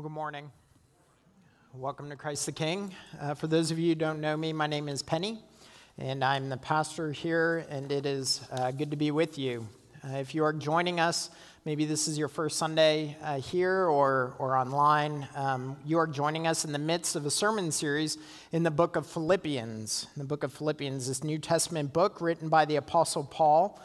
Well, good morning. Welcome to Christ the King. Uh, for those of you who don't know me, my name is Penny, and I'm the pastor here, and it is uh, good to be with you. Uh, if you are joining us, maybe this is your first Sunday uh, here or, or online, um, you are joining us in the midst of a sermon series in the book of Philippians. The book of Philippians, this New Testament book written by the Apostle Paul.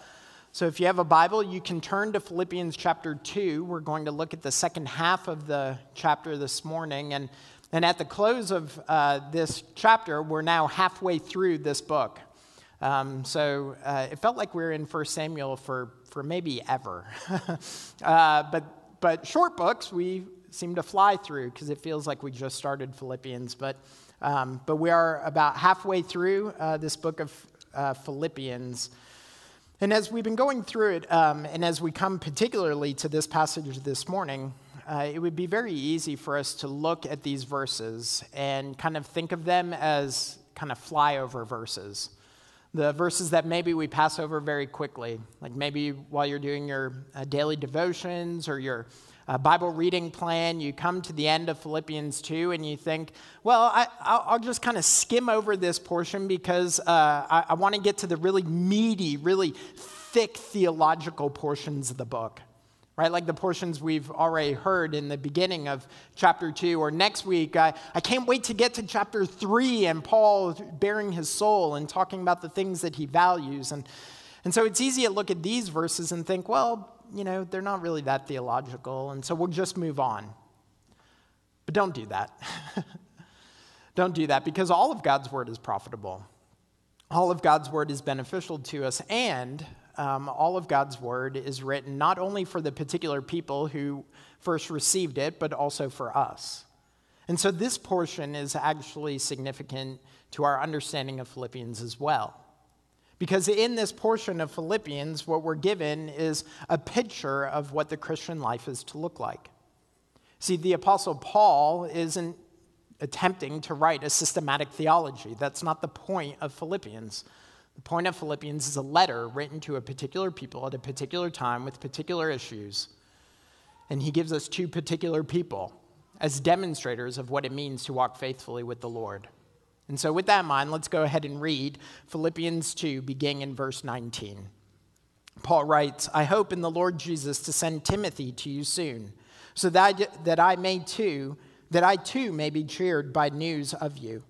So, if you have a Bible, you can turn to Philippians chapter 2. We're going to look at the second half of the chapter this morning. And, and at the close of uh, this chapter, we're now halfway through this book. Um, so, uh, it felt like we were in 1 Samuel for, for maybe ever. uh, but, but short books, we seem to fly through because it feels like we just started Philippians. But, um, but we are about halfway through uh, this book of uh, Philippians. And as we've been going through it, um, and as we come particularly to this passage this morning, uh, it would be very easy for us to look at these verses and kind of think of them as kind of flyover verses. The verses that maybe we pass over very quickly, like maybe while you're doing your uh, daily devotions or your uh, Bible reading plan, you come to the end of Philippians 2 and you think, well, I, will just kind of skim over this portion because uh, I, I want to get to the really meaty, really thick theological portions of the book. Right, like the portions we've already heard in the beginning of chapter two, or next week, I, I can't wait to get to chapter three and Paul baring his soul and talking about the things that he values. And, and so it's easy to look at these verses and think, well, you know, they're not really that theological, and so we'll just move on. But don't do that. don't do that because all of God's word is profitable. All of God's word is beneficial to us, and um, all of God's word is written not only for the particular people who first received it, but also for us. And so this portion is actually significant to our understanding of Philippians as well. Because in this portion of Philippians, what we're given is a picture of what the Christian life is to look like. See, the Apostle Paul isn't attempting to write a systematic theology. That's not the point of Philippians. The point of Philippians is a letter written to a particular people at a particular time with particular issues. And he gives us two particular people as demonstrators of what it means to walk faithfully with the Lord. And so, with that in mind, let's go ahead and read Philippians 2, beginning in verse 19. Paul writes, I hope in the Lord Jesus to send Timothy to you soon, so that, that I may too, that I too may be cheered by news of you.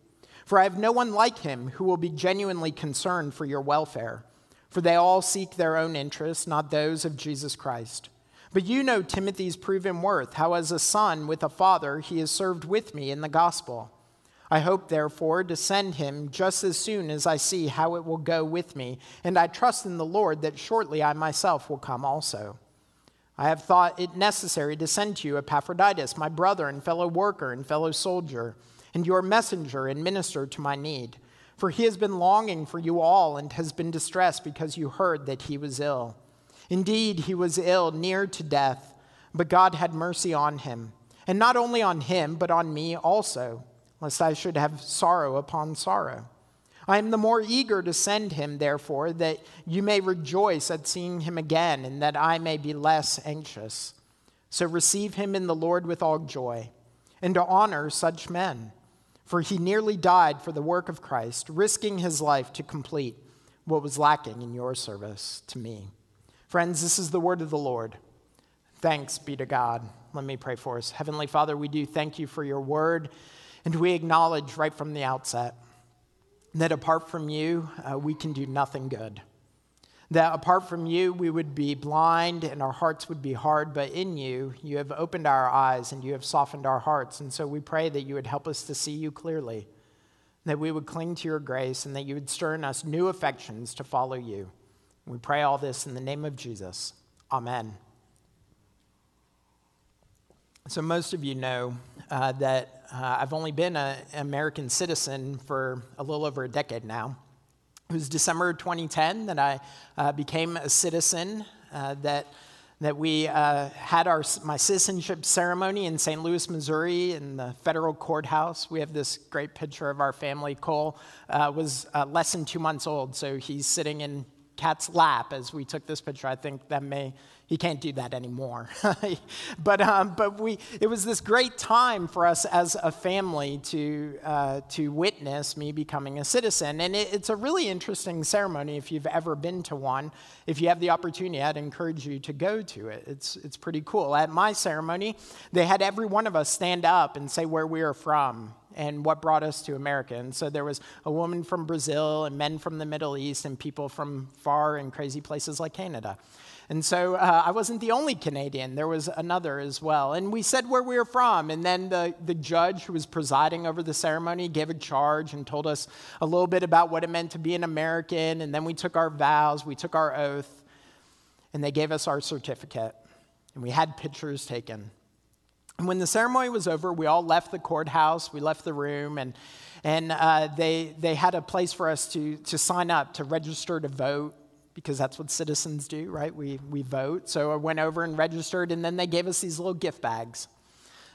For I have no one like him who will be genuinely concerned for your welfare, for they all seek their own interests, not those of Jesus Christ. But you know Timothy's proven worth, how as a son with a father he has served with me in the gospel. I hope, therefore, to send him just as soon as I see how it will go with me, and I trust in the Lord that shortly I myself will come also. I have thought it necessary to send to you Epaphroditus, my brother and fellow worker and fellow soldier, and your messenger and minister to my need. For he has been longing for you all and has been distressed because you heard that he was ill. Indeed, he was ill, near to death, but God had mercy on him, and not only on him, but on me also lest I should have sorrow upon sorrow. I am the more eager to send him, therefore, that you may rejoice at seeing him again, and that I may be less anxious. So receive him in the Lord with all joy, and to honor such men. For he nearly died for the work of Christ, risking his life to complete what was lacking in your service to me. Friends, this is the word of the Lord. Thanks be to God. Let me pray for us. Heavenly Father, we do thank you for your word. And we acknowledge right from the outset that apart from you, uh, we can do nothing good. That apart from you, we would be blind and our hearts would be hard, but in you, you have opened our eyes and you have softened our hearts. And so we pray that you would help us to see you clearly, that we would cling to your grace, and that you would stir in us new affections to follow you. We pray all this in the name of Jesus. Amen. So, most of you know uh, that uh, I've only been an American citizen for a little over a decade now. It was December 2010 that I uh, became a citizen, uh, that, that we uh, had our, my citizenship ceremony in St. Louis, Missouri, in the federal courthouse. We have this great picture of our family. Cole was less than two months old, so he's sitting in Cat's lap as we took this picture. I think that may he can't do that anymore. but um, but we, it was this great time for us as a family to, uh, to witness me becoming a citizen. And it, it's a really interesting ceremony if you've ever been to one. If you have the opportunity, I'd encourage you to go to it. It's, it's pretty cool. At my ceremony, they had every one of us stand up and say where we are from and what brought us to America. And so there was a woman from Brazil and men from the Middle East and people from far and crazy places like Canada. And so uh, I wasn't the only Canadian, there was another as well. And we said where we were from. And then the, the judge who was presiding over the ceremony gave a charge and told us a little bit about what it meant to be an American. And then we took our vows, we took our oath, and they gave us our certificate. And we had pictures taken. And when the ceremony was over, we all left the courthouse, we left the room, and, and uh, they, they had a place for us to, to sign up, to register to vote because that's what citizens do, right? We, we vote. So I went over and registered, and then they gave us these little gift bags.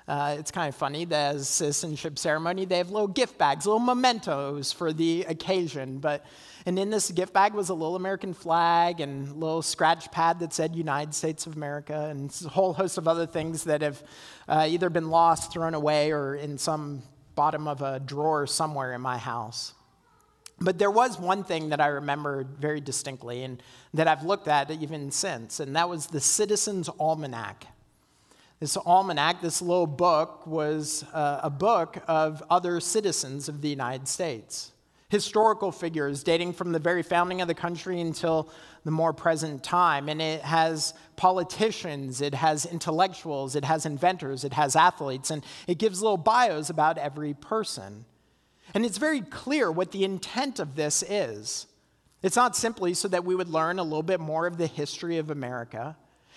Uh, it's kind of funny that as citizenship ceremony, they have little gift bags, little mementos for the occasion. But and in this gift bag was a little American flag and little scratch pad that said United States of America, and a whole host of other things that have uh, either been lost, thrown away, or in some bottom of a drawer somewhere in my house. But there was one thing that I remembered very distinctly and that I've looked at even since, and that was the Citizen's Almanac. This almanac, this little book, was uh, a book of other citizens of the United States. Historical figures dating from the very founding of the country until the more present time. And it has politicians, it has intellectuals, it has inventors, it has athletes, and it gives little bios about every person. And it's very clear what the intent of this is. It's not simply so that we would learn a little bit more of the history of America.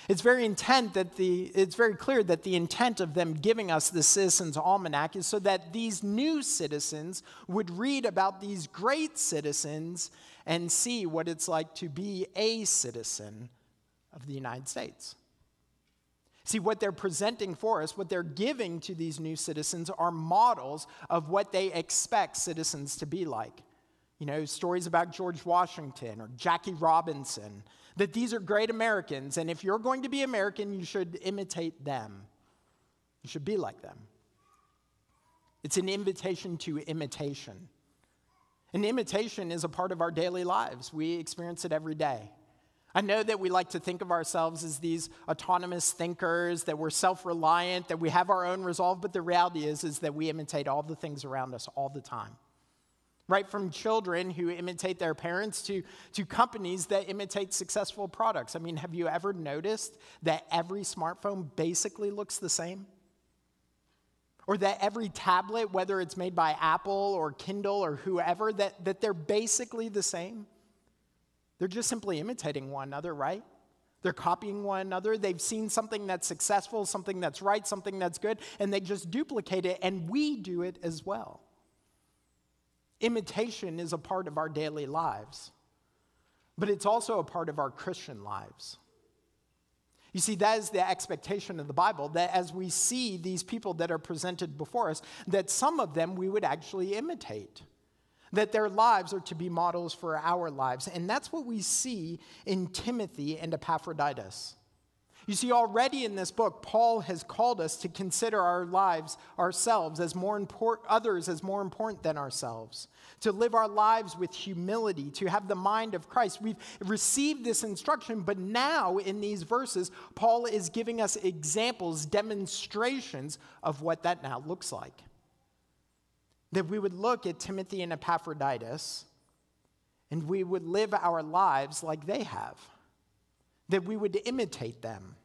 It's very intent that the it's very clear that the intent of them giving us the citizens almanac is so that these new citizens would read about these great citizens and see what it's like to be a citizen of the United States. See, what they're presenting for us, what they're giving to these new citizens, are models of what they expect citizens to be like. You know, stories about George Washington or Jackie Robinson, that these are great Americans, and if you're going to be American, you should imitate them. You should be like them. It's an invitation to imitation. And imitation is a part of our daily lives, we experience it every day. I know that we like to think of ourselves as these autonomous thinkers, that we're self reliant, that we have our own resolve, but the reality is, is that we imitate all the things around us all the time. Right from children who imitate their parents to, to companies that imitate successful products. I mean, have you ever noticed that every smartphone basically looks the same? Or that every tablet, whether it's made by Apple or Kindle or whoever, that, that they're basically the same? They're just simply imitating one another, right? They're copying one another. They've seen something that's successful, something that's right, something that's good, and they just duplicate it, and we do it as well. Imitation is a part of our daily lives, but it's also a part of our Christian lives. You see, that is the expectation of the Bible that as we see these people that are presented before us, that some of them we would actually imitate that their lives are to be models for our lives. And that's what we see in Timothy and Epaphroditus. You see, already in this book, Paul has called us to consider our lives ourselves as more important, others as more important than ourselves, to live our lives with humility, to have the mind of Christ. We've received this instruction, but now in these verses, Paul is giving us examples, demonstrations of what that now looks like that we would look at Timothy and Epaphroditus and we would live our lives like they have, that we would imitate them.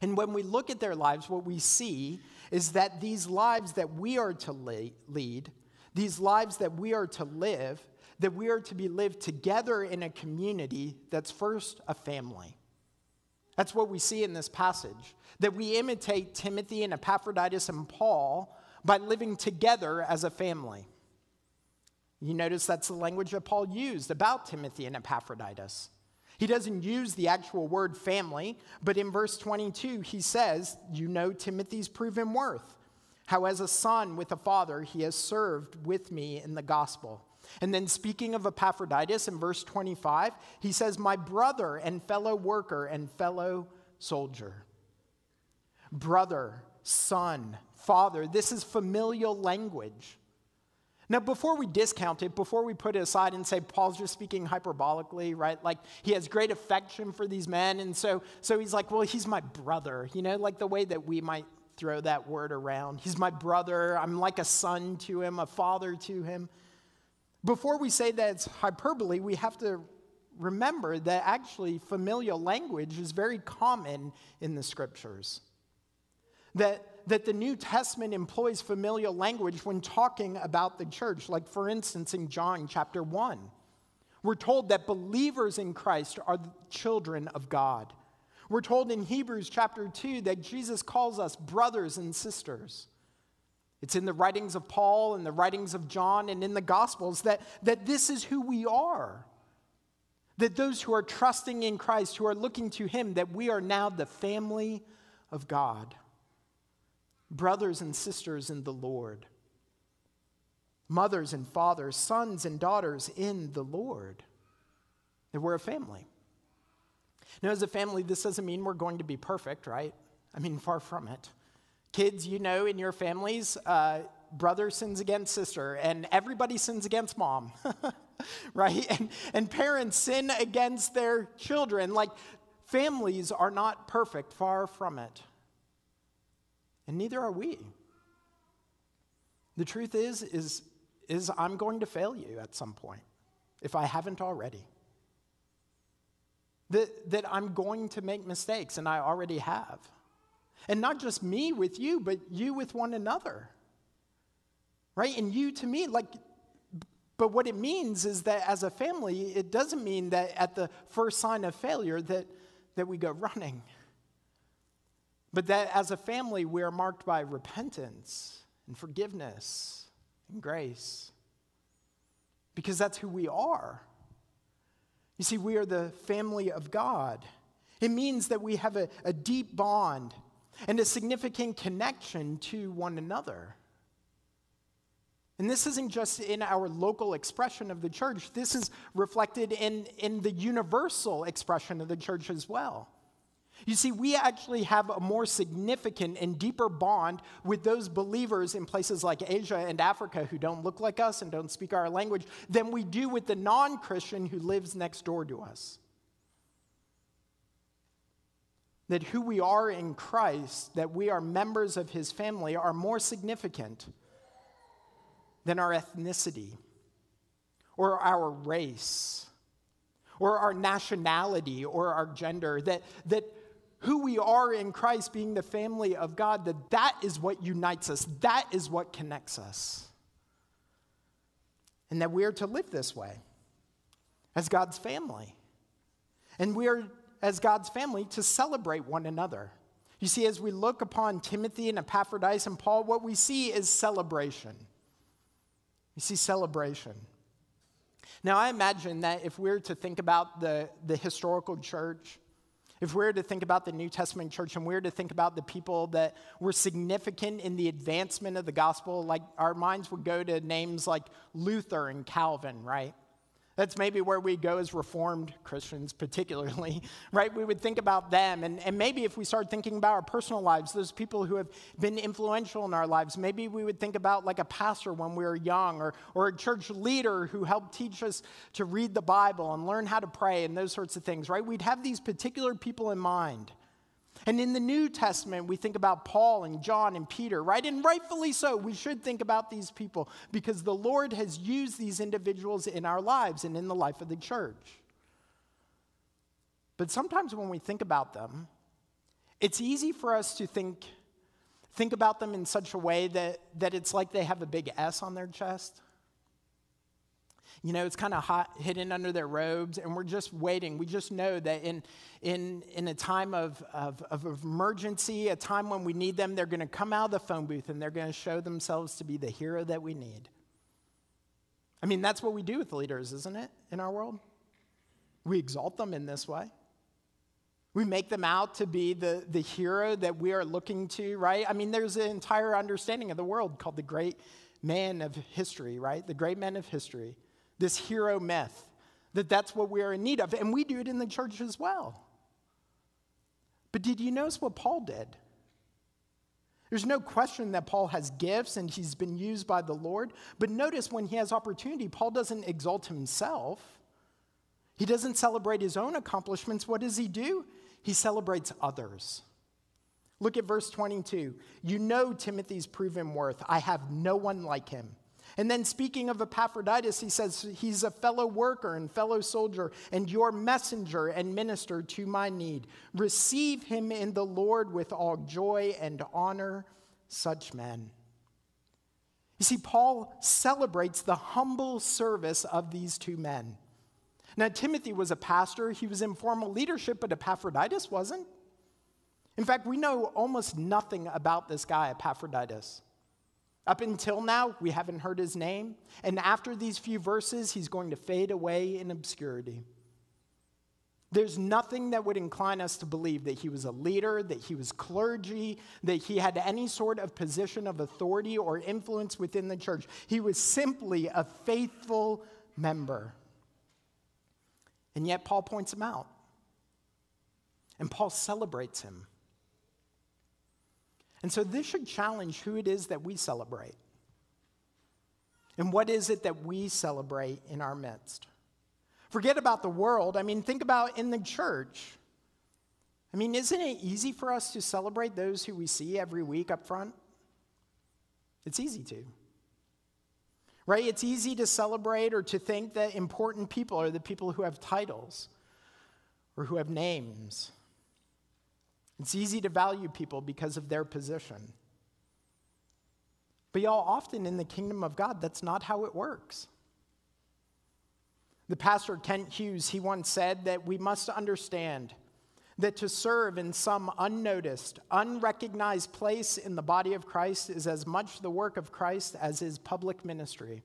And when we look at their lives, what we see is that these lives that we are to lead, these lives that we are to live, that we are to be lived together in a community that's first a family. That's what we see in this passage. That we imitate Timothy and Epaphroditus and Paul by living together as a family. You notice that's the language that Paul used about Timothy and Epaphroditus. He doesn't use the actual word family, but in verse 22, he says, You know Timothy's proven worth, how as a son with a father he has served with me in the gospel. And then, speaking of Epaphroditus in verse 25, he says, My brother and fellow worker and fellow soldier. Brother, son, father, this is familial language. Now, before we discount it, before we put it aside and say Paul's just speaking hyperbolically, right? Like he has great affection for these men. And so, so he's like, well, he's my brother, you know, like the way that we might throw that word around. He's my brother. I'm like a son to him, a father to him. Before we say that it's hyperbole, we have to remember that actually familial language is very common in the scriptures. That that the New Testament employs familial language when talking about the church. Like, for instance, in John chapter 1, we're told that believers in Christ are the children of God. We're told in Hebrews chapter 2 that Jesus calls us brothers and sisters. It's in the writings of Paul and the writings of John and in the Gospels that, that this is who we are. That those who are trusting in Christ, who are looking to Him, that we are now the family of God brothers and sisters in the Lord, mothers and fathers, sons and daughters in the Lord. That we're a family. Now, as a family, this doesn't mean we're going to be perfect, right? I mean, far from it. Kids, you know, in your families, uh, brother sins against sister, and everybody sins against mom, right? And, and parents sin against their children. Like, families are not perfect, far from it and neither are we. The truth is, is, is I'm going to fail you at some point, if I haven't already. That, that I'm going to make mistakes, and I already have. And not just me with you, but you with one another. Right? And you to me, like, but what it means is that as a family, it doesn't mean that at the first sign of failure that, that we go running. But that as a family, we are marked by repentance and forgiveness and grace. Because that's who we are. You see, we are the family of God. It means that we have a, a deep bond and a significant connection to one another. And this isn't just in our local expression of the church, this is reflected in, in the universal expression of the church as well. You see, we actually have a more significant and deeper bond with those believers in places like Asia and Africa who don't look like us and don't speak our language than we do with the non Christian who lives next door to us. That who we are in Christ, that we are members of his family, are more significant than our ethnicity or our race or our nationality or our gender. That, that who we are in Christ, being the family of God, that that is what unites us, that is what connects us. And that we are to live this way as God's family. And we are, as God's family, to celebrate one another. You see, as we look upon Timothy and Epaphroditus and Paul, what we see is celebration. You see celebration. Now, I imagine that if we are to think about the, the historical church, if we were to think about the New Testament church and we were to think about the people that were significant in the advancement of the gospel, like our minds would go to names like Luther and Calvin, right? That's maybe where we go as Reformed Christians, particularly, right? We would think about them. And, and maybe if we start thinking about our personal lives, those people who have been influential in our lives, maybe we would think about like a pastor when we were young or, or a church leader who helped teach us to read the Bible and learn how to pray and those sorts of things, right? We'd have these particular people in mind. And in the New Testament, we think about Paul and John and Peter, right? And rightfully so, we should think about these people because the Lord has used these individuals in our lives and in the life of the church. But sometimes when we think about them, it's easy for us to think, think about them in such a way that, that it's like they have a big S on their chest. You know, it's kind of hot, hidden under their robes, and we're just waiting. We just know that in, in, in a time of, of, of emergency, a time when we need them, they're going to come out of the phone booth and they're going to show themselves to be the hero that we need. I mean, that's what we do with leaders, isn't it, in our world? We exalt them in this way. We make them out to be the, the hero that we are looking to, right? I mean, there's an entire understanding of the world called the great man of history, right? The great men of history this hero myth, that that's what we are in need of. And we do it in the church as well. But did you notice what Paul did? There's no question that Paul has gifts and he's been used by the Lord. But notice when he has opportunity, Paul doesn't exalt himself. He doesn't celebrate his own accomplishments. What does he do? He celebrates others. Look at verse 22. You know Timothy's proven worth. I have no one like him. And then, speaking of Epaphroditus, he says, He's a fellow worker and fellow soldier, and your messenger and minister to my need. Receive him in the Lord with all joy and honor such men. You see, Paul celebrates the humble service of these two men. Now, Timothy was a pastor, he was in formal leadership, but Epaphroditus wasn't. In fact, we know almost nothing about this guy, Epaphroditus. Up until now, we haven't heard his name. And after these few verses, he's going to fade away in obscurity. There's nothing that would incline us to believe that he was a leader, that he was clergy, that he had any sort of position of authority or influence within the church. He was simply a faithful member. And yet, Paul points him out. And Paul celebrates him. And so this should challenge who it is that we celebrate. And what is it that we celebrate in our midst? Forget about the world. I mean, think about in the church. I mean, isn't it easy for us to celebrate those who we see every week up front? It's easy to. Right? It's easy to celebrate or to think that important people are the people who have titles or who have names it's easy to value people because of their position. But y'all, often in the kingdom of God, that's not how it works. The pastor Kent Hughes, he once said that we must understand that to serve in some unnoticed, unrecognized place in the body of Christ is as much the work of Christ as his public ministry.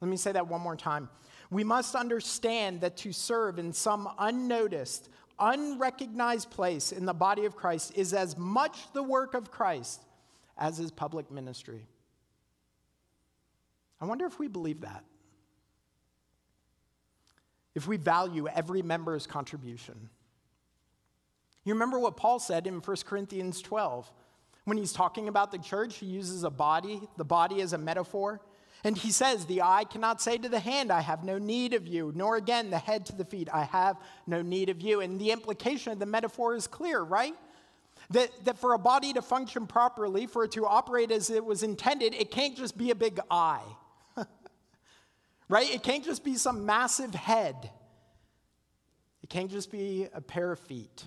Let me say that one more time. We must understand that to serve in some unnoticed, unrecognized place in the body of Christ is as much the work of Christ as his public ministry. I wonder if we believe that. If we value every member's contribution. You remember what Paul said in 1 Corinthians 12? When he's talking about the church, he uses a body, the body as a metaphor. And he says, The eye cannot say to the hand, I have no need of you, nor again the head to the feet, I have no need of you. And the implication of the metaphor is clear, right? That, that for a body to function properly, for it to operate as it was intended, it can't just be a big eye, right? It can't just be some massive head, it can't just be a pair of feet.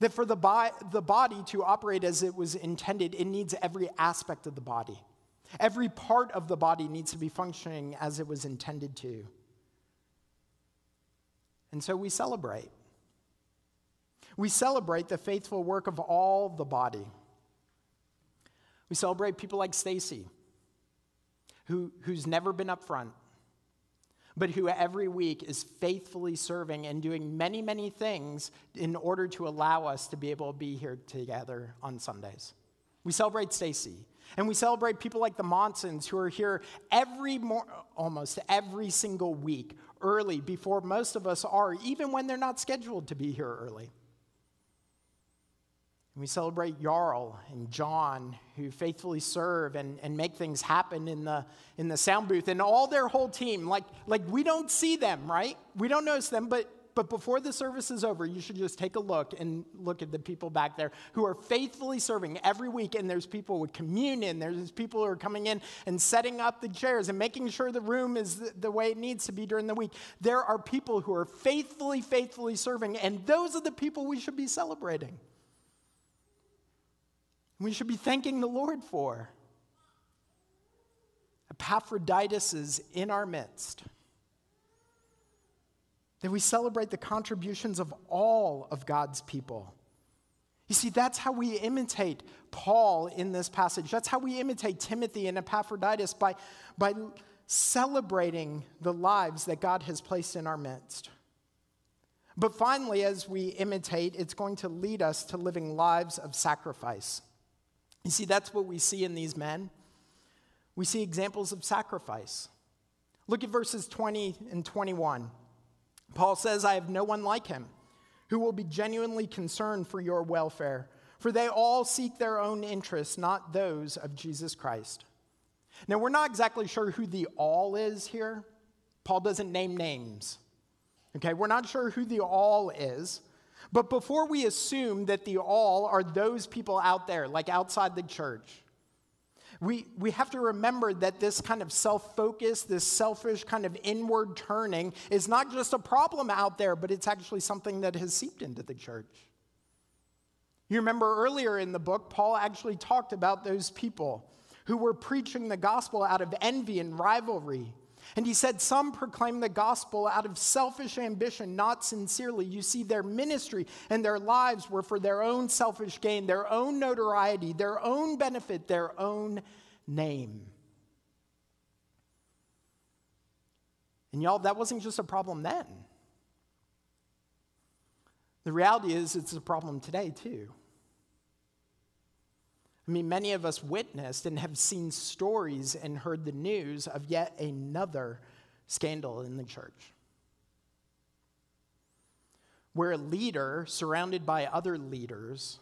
That for the, bo- the body to operate as it was intended, it needs every aspect of the body. Every part of the body needs to be functioning as it was intended to. And so we celebrate. We celebrate the faithful work of all the body. We celebrate people like Stacy, who, who's never been up front, but who every week is faithfully serving and doing many, many things in order to allow us to be able to be here together on Sundays. We celebrate Stacy. And we celebrate people like the Monsons who are here every more, almost every single week early before most of us are, even when they're not scheduled to be here early. And we celebrate Jarl and John who faithfully serve and, and make things happen in the, in the sound booth and all their whole team. Like, like we don't see them, right? We don't notice them, but but before the service is over, you should just take a look and look at the people back there who are faithfully serving every week. And there's people with communion, there's people who are coming in and setting up the chairs and making sure the room is the, way it needs to be during the week. There are people who are faithfully, faithfully serving, and those are the people we should be celebrating. We should be thanking the Lord for. Epaphroditus is in our midst that we celebrate the contributions of all of God's people. You see, that's how we imitate Paul in this passage. That's how we imitate Timothy and Epaphroditus by, by celebrating the lives that God has placed in our midst. But finally, as we imitate, it's going to lead us to living lives of sacrifice. You see, that's what we see in these men. We see examples of sacrifice. Look at verses 20 and 21. Paul says, I have no one like him who will be genuinely concerned for your welfare, for they all seek their own interests, not those of Jesus Christ. Now, we're not exactly sure who the all is here. Paul doesn't name names. Okay, we're not sure who the all is. But before we assume that the all are those people out there, like outside the church, we, we have to remember that this kind of self focus, this selfish kind of inward turning is not just a problem out there, but it's actually something that has seeped into the church. You remember earlier in the book, Paul actually talked about those people who were preaching the gospel out of envy and rivalry. And he said, Some proclaim the gospel out of selfish ambition, not sincerely. You see, their ministry and their lives were for their own selfish gain, their own notoriety, their own benefit, their own name. And y'all, that wasn't just a problem then. The reality is, it's a problem today, too. I mean, many of us witnessed and have seen stories and heard the news of yet another scandal in the church. Where a leader surrounded by other leaders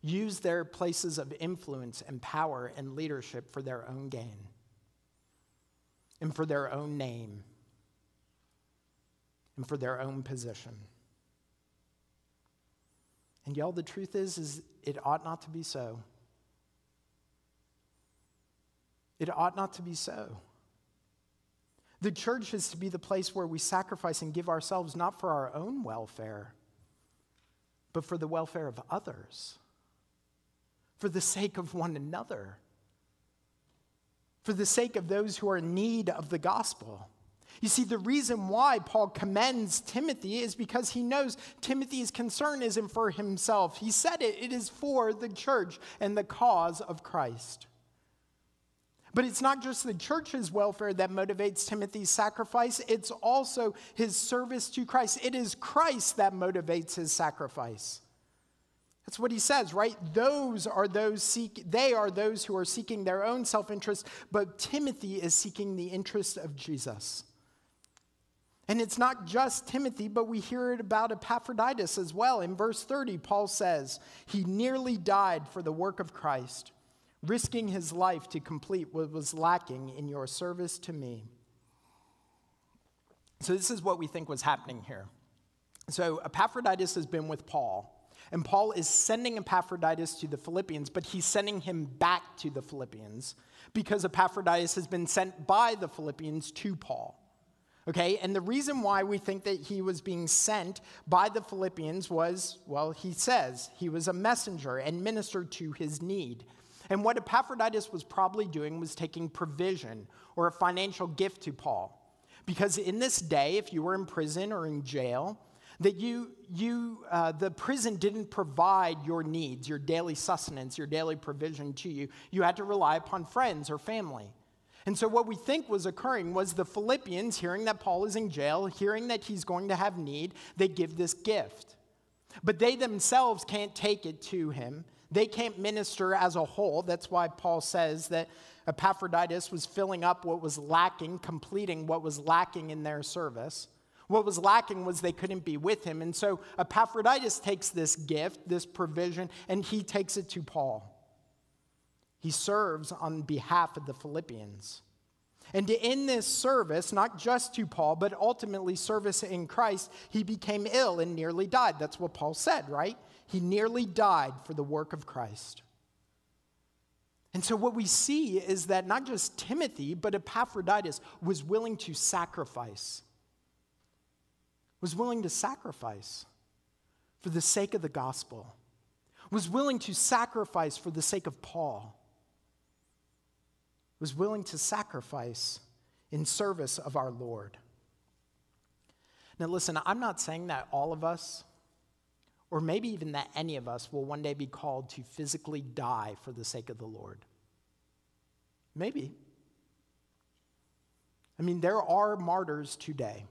used their places of influence and power and leadership for their own gain and for their own name and for their own position. And y'all, the truth is, is it ought not to be so. It ought not to be so. The church is to be the place where we sacrifice and give ourselves not for our own welfare, but for the welfare of others, for the sake of one another, for the sake of those who are in need of the gospel. You see, the reason why Paul commends Timothy is because he knows Timothy's concern isn't for himself. He said it, it is for the church and the cause of Christ. But it's not just the church's welfare that motivates Timothy's sacrifice, it's also his service to Christ. It is Christ that motivates his sacrifice. That's what he says, right? Those are those seek they are those who are seeking their own self-interest, but Timothy is seeking the interest of Jesus. And it's not just Timothy, but we hear it about Epaphroditus as well. In verse 30, Paul says, He nearly died for the work of Christ, risking his life to complete what was lacking in your service to me. So, this is what we think was happening here. So, Epaphroditus has been with Paul, and Paul is sending Epaphroditus to the Philippians, but he's sending him back to the Philippians because Epaphroditus has been sent by the Philippians to Paul. Okay, and the reason why we think that he was being sent by the Philippians was, well, he says he was a messenger and ministered to his need. And what Epaphroditus was probably doing was taking provision or a financial gift to Paul. Because in this day, if you were in prison or in jail, that you, you uh, the prison didn't provide your needs, your daily sustenance, your daily provision to you. You had to rely upon friends or family. And so, what we think was occurring was the Philippians, hearing that Paul is in jail, hearing that he's going to have need, they give this gift. But they themselves can't take it to him. They can't minister as a whole. That's why Paul says that Epaphroditus was filling up what was lacking, completing what was lacking in their service. What was lacking was they couldn't be with him. And so Epaphroditus takes this gift, this provision, and he takes it to Paul. He serves on behalf of the Philippians. And in this service, not just to Paul, but ultimately service in Christ, he became ill and nearly died. That's what Paul said, right? He nearly died for the work of Christ. And so, what we see is that not just Timothy, but Epaphroditus was willing to sacrifice, was willing to sacrifice for the sake of the gospel, was willing to sacrifice for the sake of Paul was willing to sacrifice in service of our Lord. Now, listen, I'm not saying that all of us, or maybe even that any of us, will one day be called to physically die for the sake of the Lord. Maybe. I mean, there are martyrs today.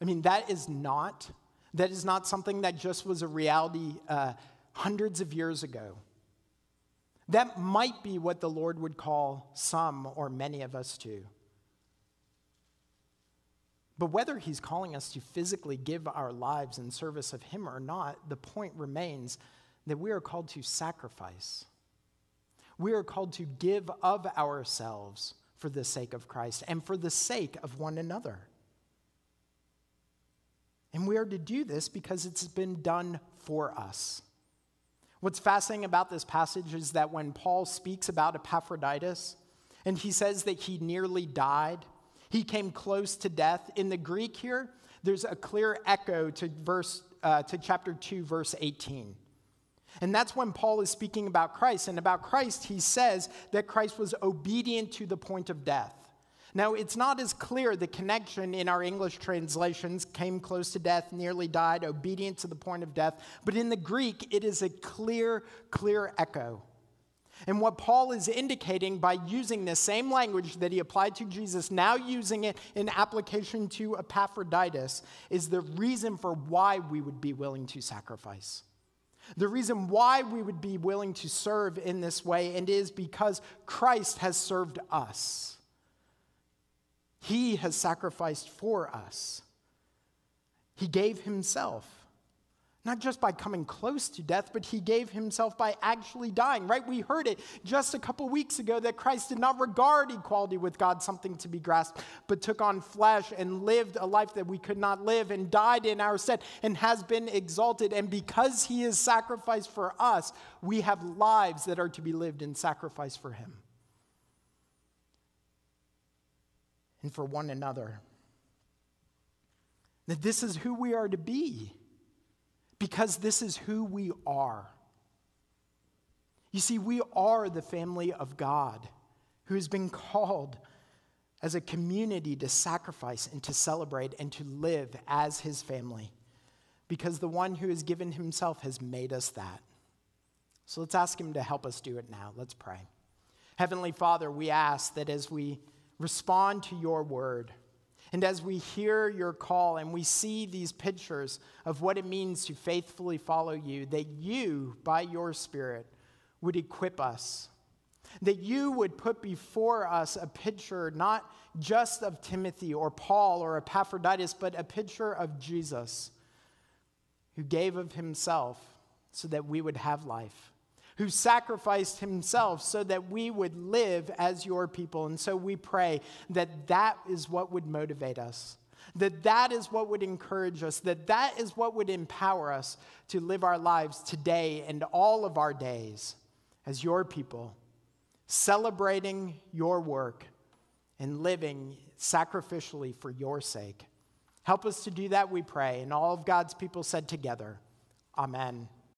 I mean, that is not that is not something that just was a reality uh, hundreds of years ago. That might be what the Lord would call some or many of us to. But whether he's calling us to physically give our lives in service of him or not, the point remains that we are called to sacrifice. We are called to give of ourselves for the sake of Christ and for the sake of one another. And we are to do this because it's been done for us. What's fascinating about this passage is that when Paul speaks about Epaphroditus and he says that he nearly died, he came close to death. In the Greek here, there's a clear echo to verse uh, to chapter 2 verse 18. And that's when Paul is speaking about Christ. And about Christ, he says that Christ was obedient to the point of death. Now, it's not as clear the connection in our English translations came close to death, nearly died, obedient to the point of death. But in the Greek, it is a clear, clear echo. And what Paul is indicating by using the same language that he applied to Jesus, now using it in application to Epaphroditus, is the reason for why we would be willing to sacrifice. The reason why we would be willing to serve in this way, and is because Christ has served us. He has sacrificed for us. He gave himself. Not just by coming close to death, but he gave himself by actually dying, right? We heard it just a couple weeks ago that Christ did not regard equality with God something to be grasped, but took on flesh and lived a life that we could not live and died in our stead and has been exalted. And because he is sacrificed for us, we have lives that are to be lived in sacrifice for him and for one another. That this is who we are to be because this is who we are. You see, we are the family of God who has been called as a community to sacrifice and to celebrate and to live as his family because the one who has given himself has made us that. So let's ask him to help us do it now. Let's pray. Heavenly Father, we ask that as we respond to your word, and as we hear your call and we see these pictures of what it means to faithfully follow you, that you, by your Spirit, would equip us. That you would put before us a picture not just of Timothy or Paul or Epaphroditus, but a picture of Jesus who gave of himself so that we would have life who sacrificed himself so that we would live as your people. And so we pray that that is what would motivate us. That that is what would encourage us, that that is what would empower us to live our lives today and all of our days as your people, celebrating your work and living sacrificially for your sake. Help us to do that, we pray. And all of God's people said together, Amen.